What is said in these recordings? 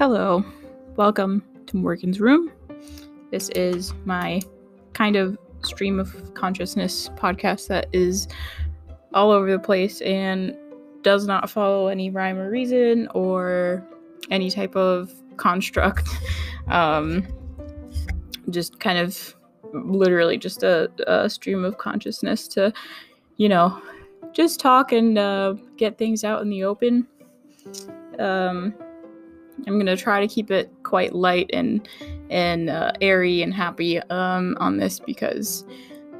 Hello, welcome to Morgan's Room. This is my kind of stream of consciousness podcast that is all over the place and does not follow any rhyme or reason or any type of construct. Um, just kind of literally just a, a stream of consciousness to, you know, just talk and uh, get things out in the open. Um, I'm gonna try to keep it quite light and and uh, airy and happy um, on this because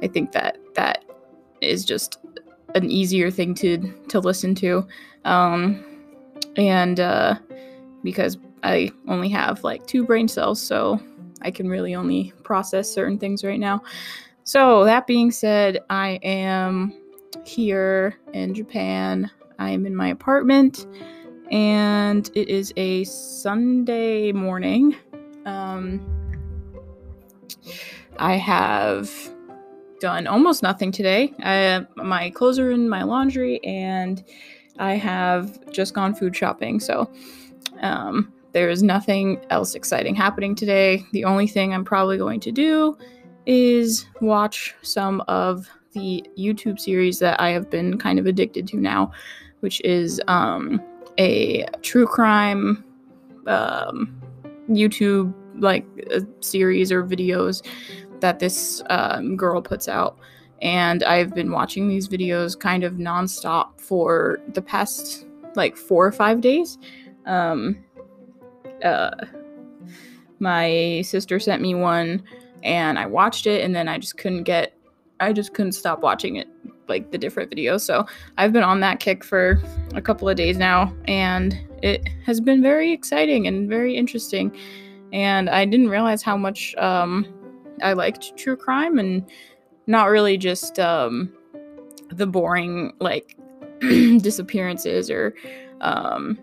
I think that that is just an easier thing to to listen to, um, and uh, because I only have like two brain cells, so I can really only process certain things right now. So that being said, I am here in Japan. I am in my apartment and it is a Sunday morning. Um, I have done almost nothing today. I, my clothes are in my laundry, and I have just gone food shopping. So um, there is nothing else exciting happening today. The only thing I'm probably going to do is watch some of the YouTube series that I have been kind of addicted to now, which is um, a true crime um, YouTube like series or videos that this um, girl puts out. And I've been watching these videos kind of nonstop for the past like four or five days. Um, uh, my sister sent me one and I watched it and then I just couldn't get I just couldn't stop watching it like the different videos. So I've been on that kick for a couple of days now and it has been very exciting and very interesting. And I didn't realize how much um, I liked true crime and not really just um, the boring like disappearances or um,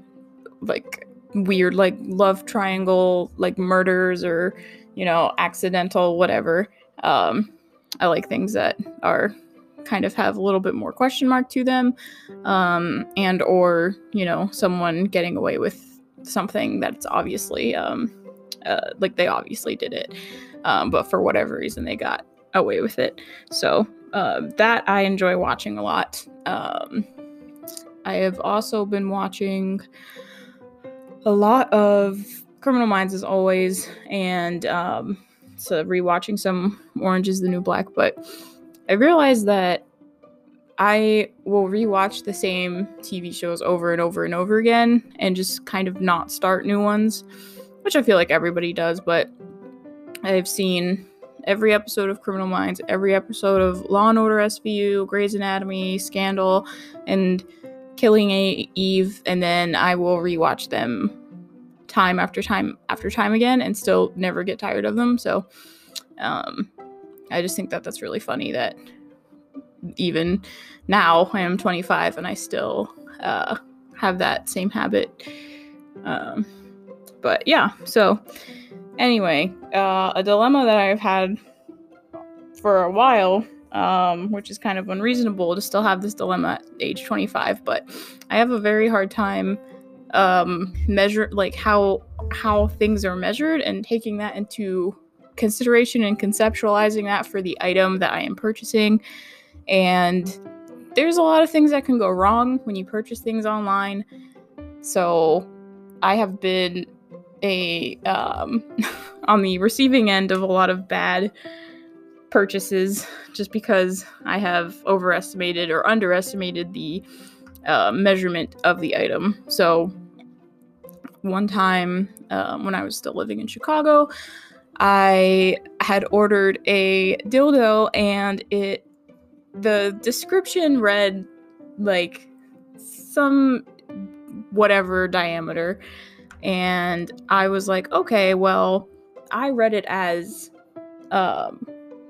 like weird like love triangle like murders or you know accidental whatever um i like things that are kind of have a little bit more question mark to them um and or you know someone getting away with something that's obviously um uh, like they obviously did it um but for whatever reason they got away with it so uh, that i enjoy watching a lot um i have also been watching a lot of Criminal Minds as always, and um, so rewatching some Orange is the New Black. But I realized that I will rewatch the same TV shows over and over and over again, and just kind of not start new ones, which I feel like everybody does. But I've seen every episode of Criminal Minds, every episode of Law and Order SVU, Grey's Anatomy, Scandal, and Killing Eve, and then I will rewatch them time after time after time again and still never get tired of them. So um, I just think that that's really funny that even now I am 25 and I still uh, have that same habit. Um, but yeah, so anyway, uh, a dilemma that I've had for a while um, which is kind of unreasonable to still have this dilemma at age 25. But I have a very hard time um, measure like how how things are measured and taking that into consideration and conceptualizing that for the item that I am purchasing. And there's a lot of things that can go wrong when you purchase things online. So I have been a um, on the receiving end of a lot of bad purchases just because I have overestimated or underestimated the uh, measurement of the item. So, one time um, when I was still living in Chicago, I had ordered a dildo and it the description read like some whatever diameter and I was like, okay, well, I read it as um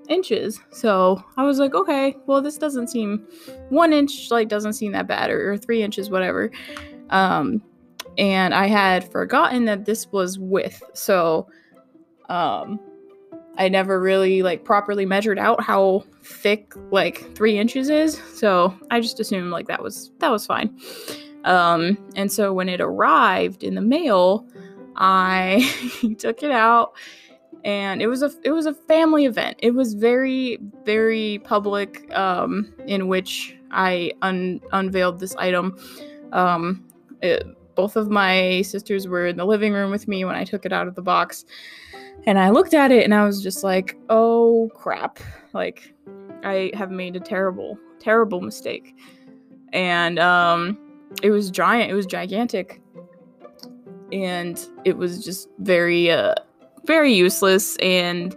inches. So I was like, okay, well, this doesn't seem one inch like doesn't seem that bad, or, three inches, whatever. Um, and I had forgotten that this was width, so um, I never really like properly measured out how thick like three inches is. So I just assumed like that was that was fine. Um, and so when it arrived in the mail, I took it out and it was a it was a family event. It was very very public um in which I un- unveiled this item. Um it, both of my sisters were in the living room with me when I took it out of the box. And I looked at it and I was just like, "Oh crap." Like I have made a terrible terrible mistake. And um it was giant, it was gigantic. And it was just very uh very useless and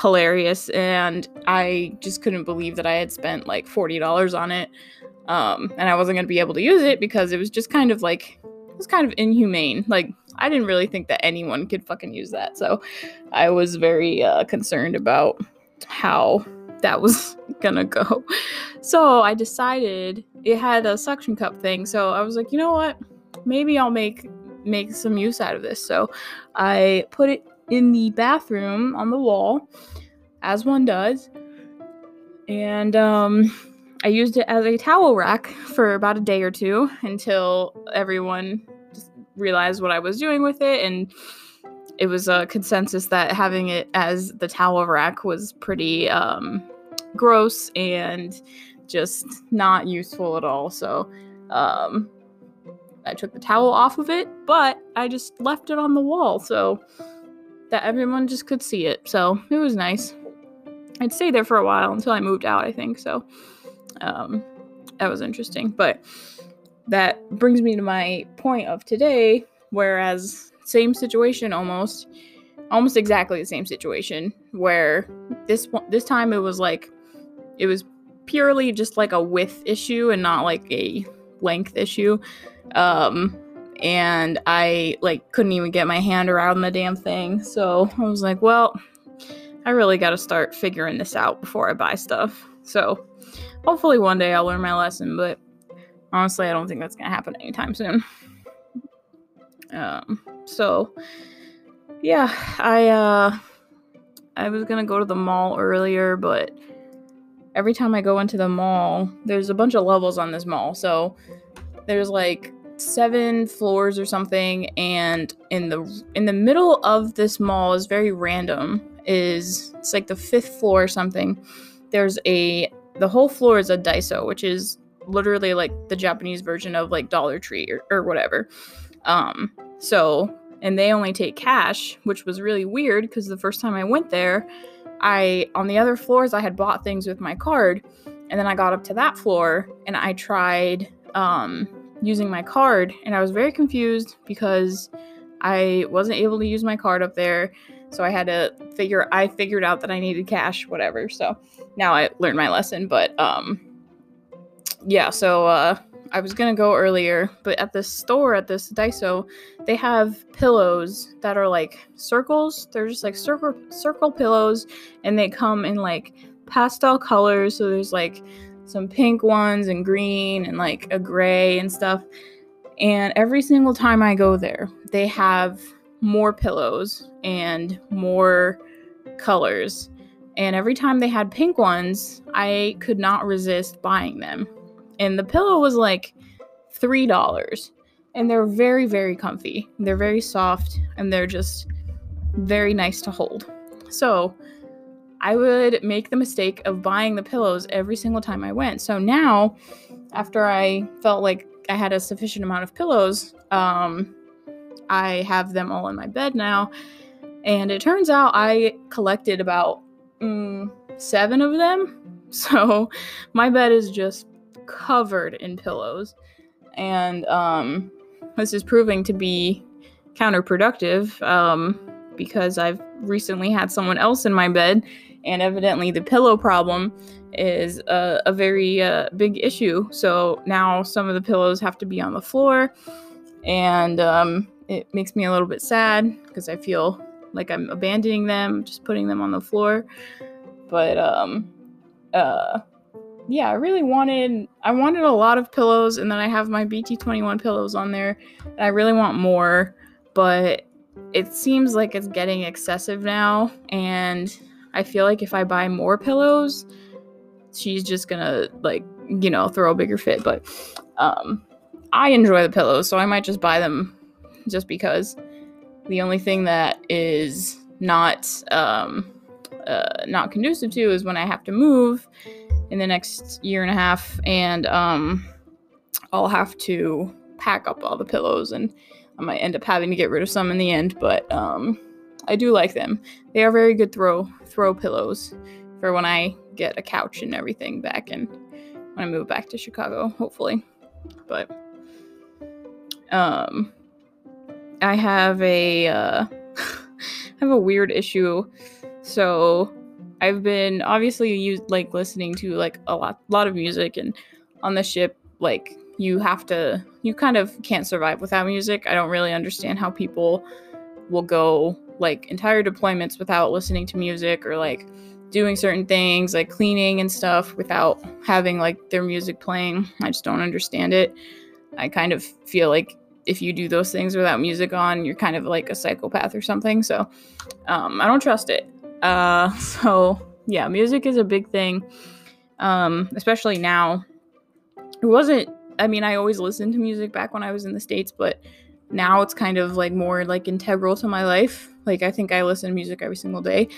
hilarious and I just couldn't believe that I had spent like $40 on it. Um and I wasn't going to be able to use it because it was just kind of like it was kind of inhumane. Like I didn't really think that anyone could fucking use that. So I was very uh, concerned about how that was gonna go. So I decided it had a suction cup thing. So I was like, you know what? Maybe I'll make make some use out of this. So I put it in the bathroom on the wall, as one does, and um, I used it as a towel rack for about a day or two until everyone realized what I was doing with it and it was a consensus that having it as the towel rack was pretty um, gross and just not useful at all. So um, I took the towel off of it, but I just left it on the wall so that everyone just could see it. So it was nice. I'd stay there for a while until I moved out, I think. So um, that was interesting. But that brings me to my point of today, whereas same situation almost almost exactly the same situation where this this time it was like it was purely just like a width issue and not like a length issue. Um and i like couldn't even get my hand around the damn thing. So i was like well i really got to start figuring this out before i buy stuff. So hopefully one day i'll learn my lesson but honestly i don't think that's gonna happen anytime soon um so yeah, I uh I was gonna go to the mall earlier, but every time I go into the mall, there's a bunch of levels on this mall. So there's like seven floors or something, and in the in the middle of this mall is very random. Is it's like the fifth floor or something. There's a the whole floor is a Daiso, which is literally like the Japanese version of like Dollar Tree or, or whatever. Um, so, and they only take cash, which was really weird because the first time I went there, I, on the other floors, I had bought things with my card. And then I got up to that floor and I tried um, using my card. And I was very confused because I wasn't able to use my card up there. So I had to figure, I figured out that I needed cash, whatever. So now I learned my lesson. But um, yeah, so uh, I was gonna go earlier, but at the store at this Daiso, they have pillows that are like circles. They're just like circle circle pillows, and they come in like pastel colors. So there's like some pink ones and green and like a gray and stuff. And every single time I go there, they have more pillows and more colors. And every time they had pink ones, I could not resist buying them and the pillow was like three dollars. And they're very very comfy. They're very soft and they're just very nice to hold. So i would make the mistake of buying the pillows every single time i went. So now after i felt like i had a sufficient amount of pillows um, i have them all in my bed now. And it turns out i collected about mm, seven of them. So my bed is just covered in pillows. And um, this is proving to be counterproductive um, because I've recently had someone else in my bed, and evidently the pillow problem is a, a very uh, big issue. So now some of the pillows have to be on the floor, and um, it makes me a little bit sad because I feel like I'm abandoning them, just putting them on the floor. But um, uh, yeah, I really wanted I wanted a lot of pillows and then I have my BT21 pillows on there and I really want more, but it seems like it's getting excessive now and I feel like if I buy more pillows, she's just going to like, you know, throw a bigger fit, but um I enjoy the pillows, so I might just buy them just because. The only thing that is not um, uh, not conducive to is when I have to move in the next year and a half, and um, I'll have to pack up all the pillows, and I might end up having to get rid of some in the end. But um, I do like them. They are very good throw throw pillows for when I get a couch and everything back and when I move back to Chicago, hopefully. But um I have a uh I have a weird issue. So I've been obviously used like listening to like a lot lot of music and on the ship like you have to you kind of can't survive without music. I don't really understand how people will go like entire deployments without listening to music or like doing certain things like cleaning and stuff without having like their music playing. I just don't understand it. I kind of feel like if you do those things without music on, you're kind of like a psychopath or something. So um, I don't trust it. Uh, so yeah, music is a big thing, um, especially now. It wasn't. I mean, I always listened to music back when I was in the states, but now it's kind of like more like integral to my life. Like I think I listen to music every single day.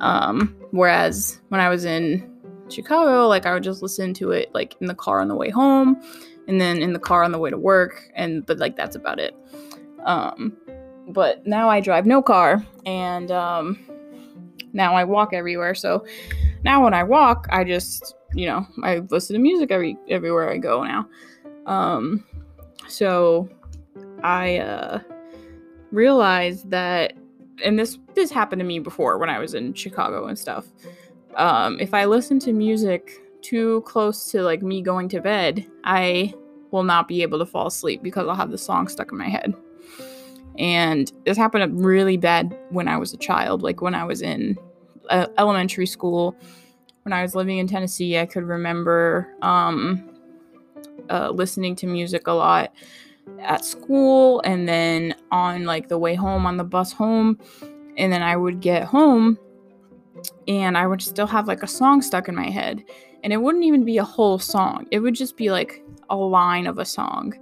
Um, whereas when I was in Chicago, like I would just listen to it like in the car on the way home and then in the car on the way to work and but like that's about it. Um, but now I drive no car and um, now I walk everywhere. So now when I walk, I just, you know, I listen to music every everywhere I go now. Um, so I uh, realized that, and this this happened to me before when I was in Chicago and stuff. Um, if I listen to music too close to like me going to bed, I will not be able to fall asleep because I'll have the song stuck in my head. And this happened really bad when I was a child, like when I was in uh, elementary school. When I was living in Tennessee, I could remember um, uh, listening to music a lot at school and then on like the way home on the bus home. And then I would get home and I would still have like a song stuck in my head. And it wouldn't even be a whole song. It would just be like a line of a song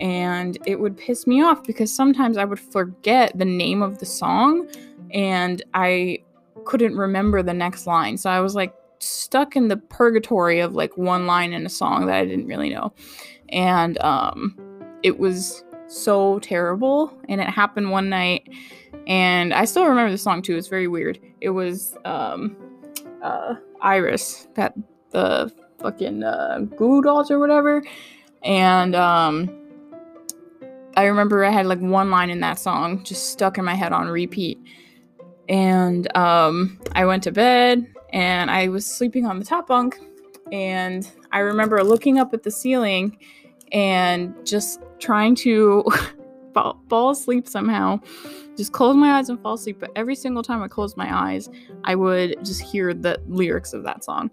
and it would piss me off because sometimes I would forget the name of the song and I couldn't remember the next line. So I was like stuck in the purgatory of like one line in a song that I didn't really know. And um it was so terrible and it happened one night and i still remember the song too it's very weird. It was um uh iris that the fucking uh goo dolls or whatever and um i remember i had like one line in that song just stuck in my head on repeat and um i went to bed and i was sleeping on the top bunk and i remember looking up at the ceiling and just trying to fall, fall asleep somehow. Just close my eyes and fall asleep. But every single time I closed my eyes, I would just hear the lyrics of that song.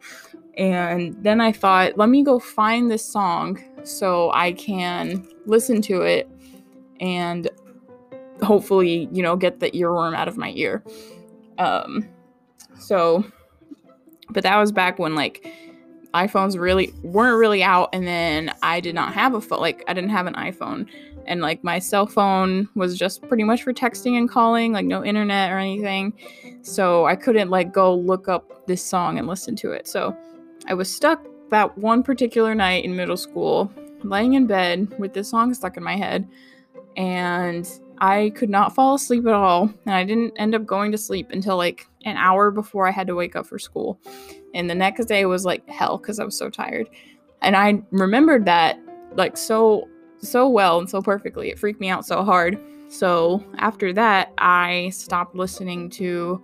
And then I thought, let me go find this song so I can listen to it and hopefully, you know, get the earworm out of my ear. Um, so, but that was back when like iPhones really weren't really out and then I did not have a phone like I didn't have an iPhone. And like my cell phone was just pretty much for texting and calling like no internet or anything. So I couldn't like go look up this song and listen to it. So I was stuck that one particular night in middle school laying in bed with this song stuck in my head and I could not fall asleep at all and I didn't end up going to sleep until like an hour before I had to wake up for school and the next day was like hell because I was so tired. And I remembered that like so so well and so perfectly. It freaked me out so hard. So after that, I stopped listening to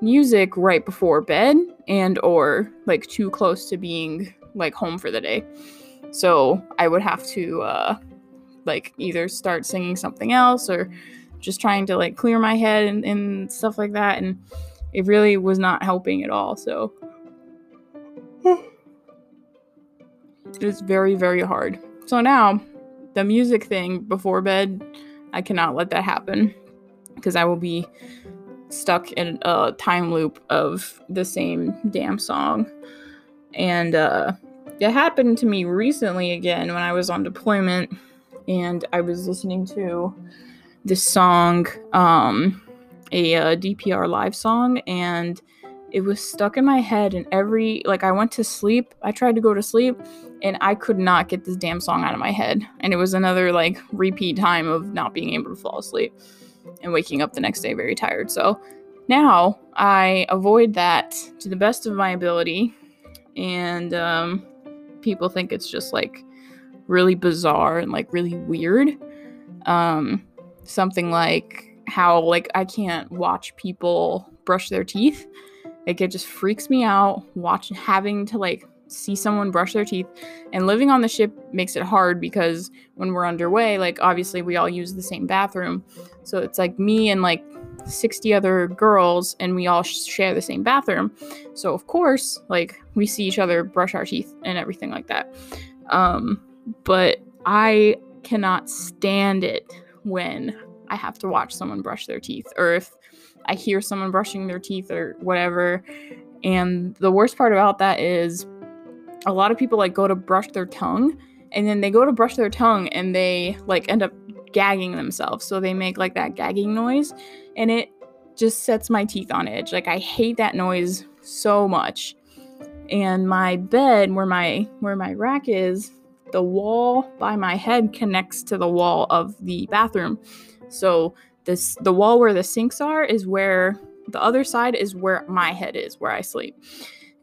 music right before bed and or like too close to being like home for the day. So I would have to uh like either start singing something else or just trying to like clear my head and, and stuff like that and it really was not helping at all. So it's very, very hard. So now, the music thing before bed, I cannot let that happen because I will be stuck in a time loop of the same damn song. And uh, it happened to me recently again when I was on deployment and I was listening to this song, um, a, a DPR live song, and it was stuck in my head. And every like, I went to sleep. I tried to go to sleep, and I could not get this damn song out of my head. And it was another like repeat time of not being able to fall asleep and waking up the next day very tired. So now I avoid that to the best of my ability, and um, people think it's just like really bizarre and like really weird. Um, something like how like I can't watch people brush their teeth. Like it just freaks me out watching having to like see someone brush their teeth and living on the ship makes it hard because when we're underway like obviously we all use the same bathroom so it's like me and like 60 other girls and we all share the same bathroom so of course like we see each other brush our teeth and everything like that um but i cannot stand it when i have to watch someone brush their teeth or if i hear someone brushing their teeth or whatever and the worst part about that is a lot of people like go to brush their tongue and then they go to brush their tongue and they like end up gagging themselves. So they make like that gagging noise and it just sets my teeth on edge. Like I hate that noise so much. And my bed where my where my rack is, the wall by my head connects to the wall of the bathroom. So this the wall where the sinks are is where the other side is where my head is, where I sleep.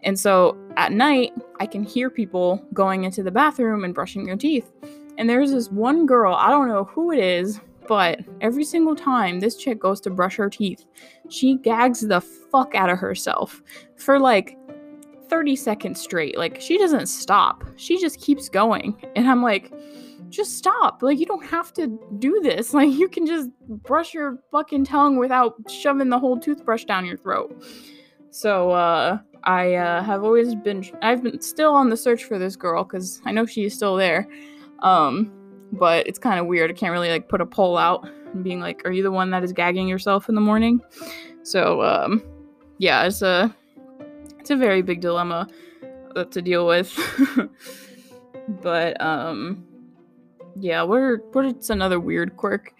And so at night, I can hear people going into the bathroom and brushing their teeth. And there's this one girl, I don't know who it is, but every single time this chick goes to brush her teeth, she gags the fuck out of herself for like 30 seconds straight. Like she doesn't stop. She just keeps going. And I'm like, just stop. Like you don't have to do this. Like you can just brush your fucking tongue without shoving the whole toothbrush down your throat. So uh I uh, have always been I've been still on the search for this girl because I know she is still there. Um, but it's kind of weird. I can't really like put a poll out and being like, "Are you the one that is gagging yourself in the morning?" So um, yeah, it's a it's a very big dilemma to deal with. but um, yeah, what what's another weird quirk?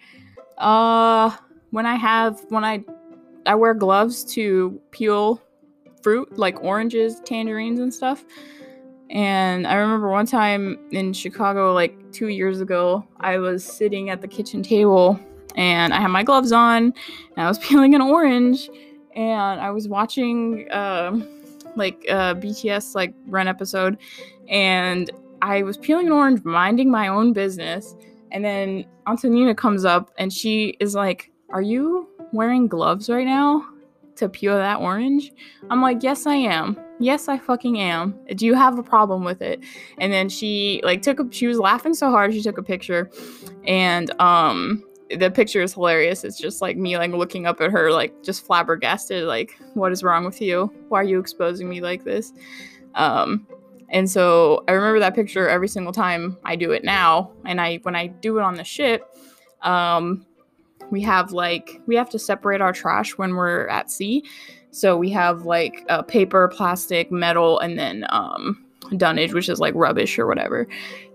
Uh, when I have when I I wear gloves to peel fruit, like oranges, tangerines, and stuff. And I remember one time in Chicago, like two years ago, I was sitting at the kitchen table and I had my gloves on and I was peeling an orange and I was watching uh, like a uh, BTS like run episode and I was peeling an orange, minding my own business. And then Antonina comes up and she is like, Are you wearing gloves right now? to peel that orange? I'm like, yes, I am. Yes, I fucking am. Do you have a problem with it? And then she like took a she was laughing so hard she took a picture and um the picture is hilarious. It's just like me like looking up at her like just flabbergasted like what is wrong with you? Why are you exposing me like this? Um and so I remember that picture every single time I do it now and I when I do it on the ship um we have like we have to separate our trash when we're at sea so we have like uh, paper plastic metal and then um, dunnage which is like rubbish or whatever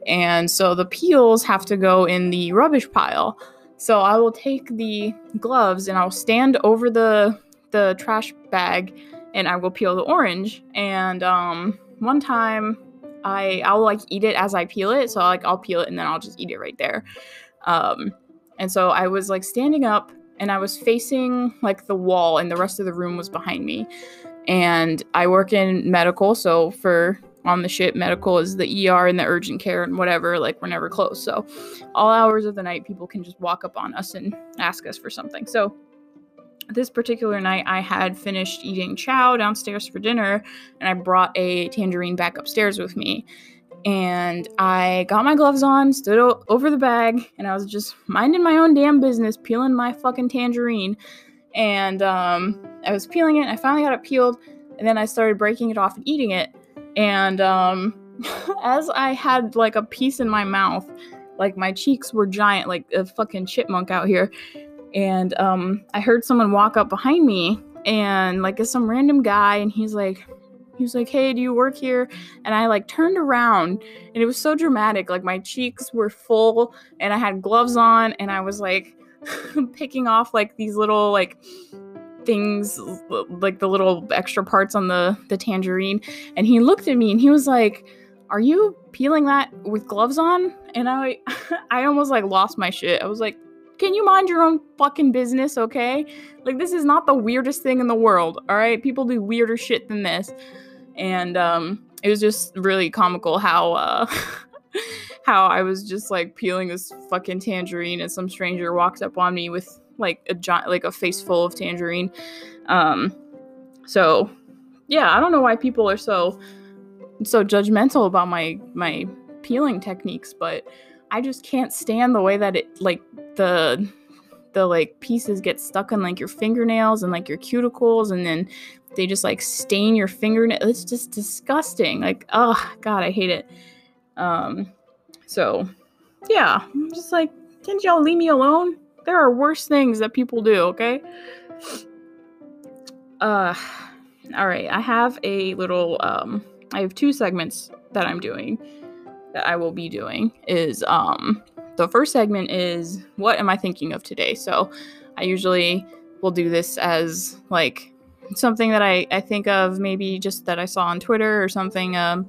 and so the peels have to go in the rubbish pile so i will take the gloves and i'll stand over the the trash bag and i will peel the orange. And um, one time i i'll like eat it as i peel it. So like i'll peel it and then i'll just eat it right there. Um, and so I was like standing up and I was facing like the wall and the rest of the room was behind me. And I work in medical, so for on the ship, medical is the ER and the urgent care and whatever, like we're never closed. So all hours of the night people can just walk up on us and ask us for something. So this particular night I had finished eating chow downstairs for dinner and I brought a tangerine back upstairs with me and I got my gloves on, stood o- over the bag, and I was just minding my own damn business, peeling my fucking tangerine. And um, I was peeling it, and I finally got it peeled, and then I started breaking it off and eating it. And um, as I had like a piece in my mouth, like my cheeks were giant, like a fucking chipmunk out here. And um, I heard someone walk up behind me, and like it's some random guy, and he's like, he was like, "Hey, do you work here?" And I like turned around, and it was so dramatic. Like my cheeks were full, and I had gloves on, and I was like picking off like these little like things like the little extra parts on the the tangerine and he looked at me and he was like are you peeling that with gloves on? And i i almost like lost my shit. I was like can you mind your own fucking business okay? Like this is not the weirdest thing in the world all right? People do weirder shit than this. And um it was just really comical how uh how I was just like peeling this fucking tangerine and some stranger walked up on me with like a giant like a face full of tangerine. Um so yeah, I don't know why people are so so judgmental about my my peeling techniques, but I just can't stand the way that it like the the like pieces get stuck in like your fingernails and like your cuticles and then they just like stain your fingernail. It's just disgusting. Like, oh god, I hate it. Um so, yeah, I'm just like, can't y'all leave me alone? There are worse things that people do, okay? Uh, all right, I have a little, um, I have two segments that I'm doing that I will be doing. Is, um, the first segment is what am I thinking of today? So, I usually will do this as like something that I, I think of maybe just that I saw on Twitter or something. Um,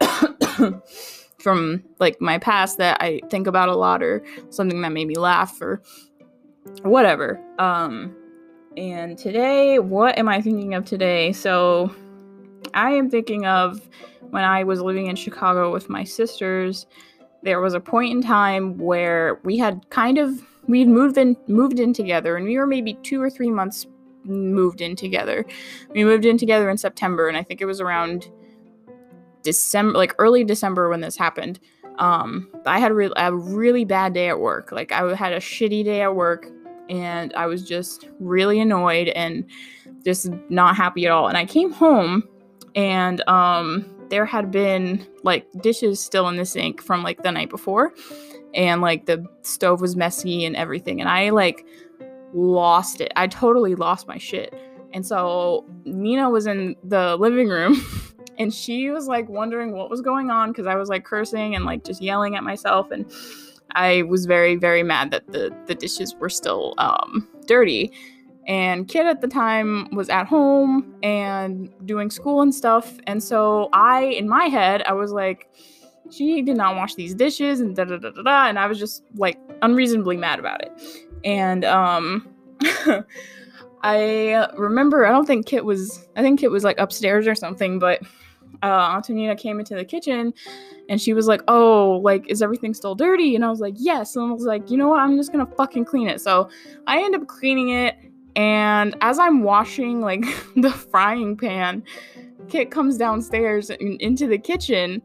from like my past that I think about a lot or something that made me laugh or whatever. Um and today, what am I thinking of today? So I am thinking of when I was living in Chicago with my sisters. There was a point in time where we had kind of we'd moved in moved in together and we were maybe 2 or 3 months moved in together. We moved in together in September and I think it was around December, like early December when this happened. Um, I had a, re- a really bad day at work. Like I had a shitty day at work, and I was just really annoyed and just not happy at all. And I came home, and um, there had been like dishes still in the sink from like the night before, and like the stove was messy and everything. And I like lost it. I totally lost my shit. And so Nina was in the living room and she was like wondering what was going on because I was like cursing and like just yelling at myself and I was very very mad that the the dishes were still um, dirty. And Kit at the time was at home and doing school and stuff, and so I in my head I was like, she did not wash these dishes and da da da da da, and I was just like unreasonably mad about it. And um. I remember I don't think Kit was I think Kit was like upstairs or something, but uh, Antonina came into the kitchen and she was like, Oh, like, is everything still dirty? And I was like, Yes. And I was like, You know what? I'm just gonna fucking clean it. So I end up cleaning it. And as I'm washing like the frying pan, Kit comes downstairs into the kitchen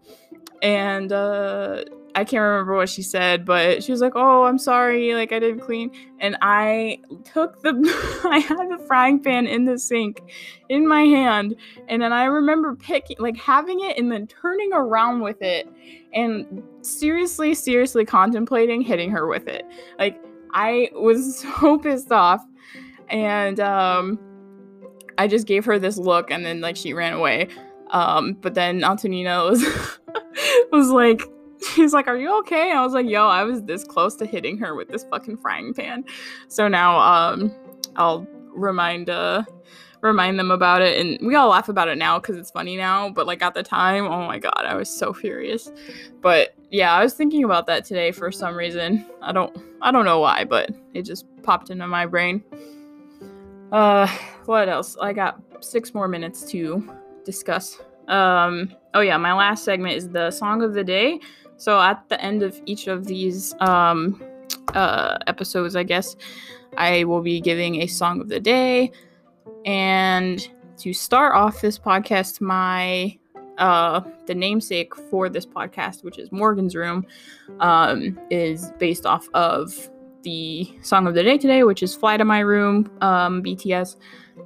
and uh I can't remember what she said, but she was like, "Oh, I'm sorry, like I didn't clean." And I took the I had the frying pan in the sink in my hand, and then I remember picking like having it and then turning around with it and seriously seriously contemplating hitting her with it. Like I was so pissed off and um I just gave her this look and then like she ran away. Um but then Antonina was was like she's like, Are you okay? I was like, Yo, I was this close to hitting her with this fucking frying pan. So now um I'll remind uh remind them about it and we all laugh about it now because it's funny now but like at the time oh my god i was so furious. But yeah i was thinking about that today for some reason. I don't i don't know why but it just popped into my brain. Uh what else? I got six more minutes to discuss. Um oh yeah my last segment is the song of the day so at the end of each of these um, uh, episodes, I guess, I will be giving a song of the day. And to start off this podcast, my uh, the namesake for this podcast, which is Morgan's Room, um, is based off of the song of the day today, which is Fly to My Room, um, BTS.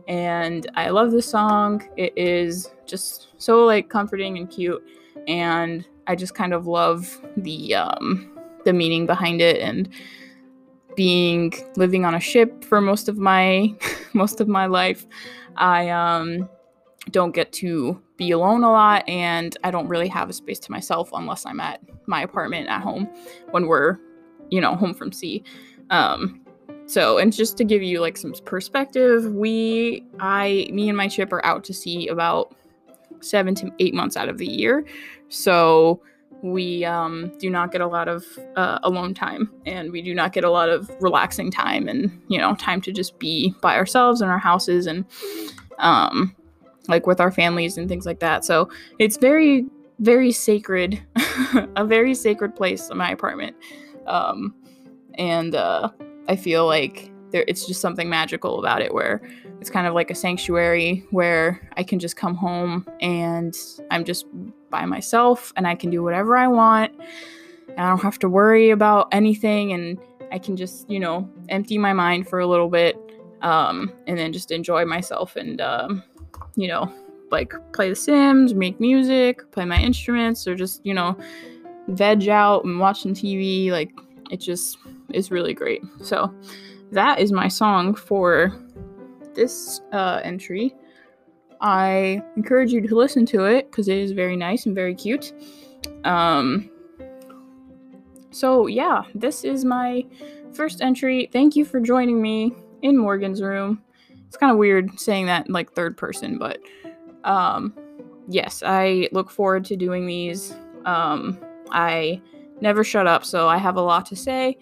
And I love this song. It is just so like comforting and cute. And I just kind of love the um, the meaning behind it and being living on a ship for most of my most of my life. I um, don't get to be alone a lot and I don't really have a space to myself unless I'm at my apartment at home when we're you know home from sea. Um, so, and just to give you like some perspective, we, I, me and my ship are out to sea about seven to eight months out of the year. So, we um, do not get a lot of uh, alone time and we do not get a lot of relaxing time and you know time to just be by ourselves in our houses and um, like with our families and things like that so it's very very sacred a very sacred place in my apartment um, and uh, i feel like there it's just something magical about it where it's kind of like a sanctuary where I can just come home and I'm just by myself and I can do whatever I want. And I don't have to worry about anything and I can just, you know, empty my mind for a little bit um, and then just enjoy myself and, um, you know, like play The Sims, make music, play my instruments, or just, you know, veg out and watch some TV. Like, it just is really great. So, that is my song for this uh, entry. I encourage you to listen to it because it is very nice and very cute. Um, so, yeah, this is my first entry. Thank you for joining me in Morgan's room. It's kind of weird saying that in like third person, but um, yes, I look forward to doing these. Um, I never shut up, so I have a lot to say,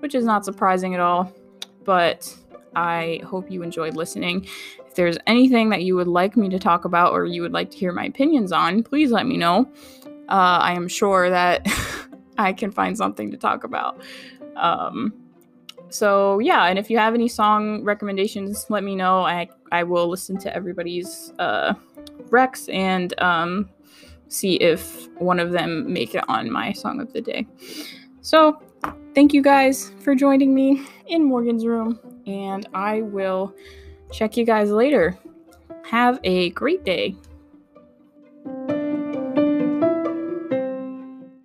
which is not surprising at all but I hope you enjoyed listening. If there's anything that you would like me to talk about or you would like to hear my opinions on, please let me know. Uh, I am sure that I can find something to talk about. Um, so yeah, and if you have any song recommendations, let me know. I I will listen to everybody's uh, recs and um, see if one of them make it on my song of the day. So thank you guys for joining me in Morgan's room, and I will check you guys later. Have a great day.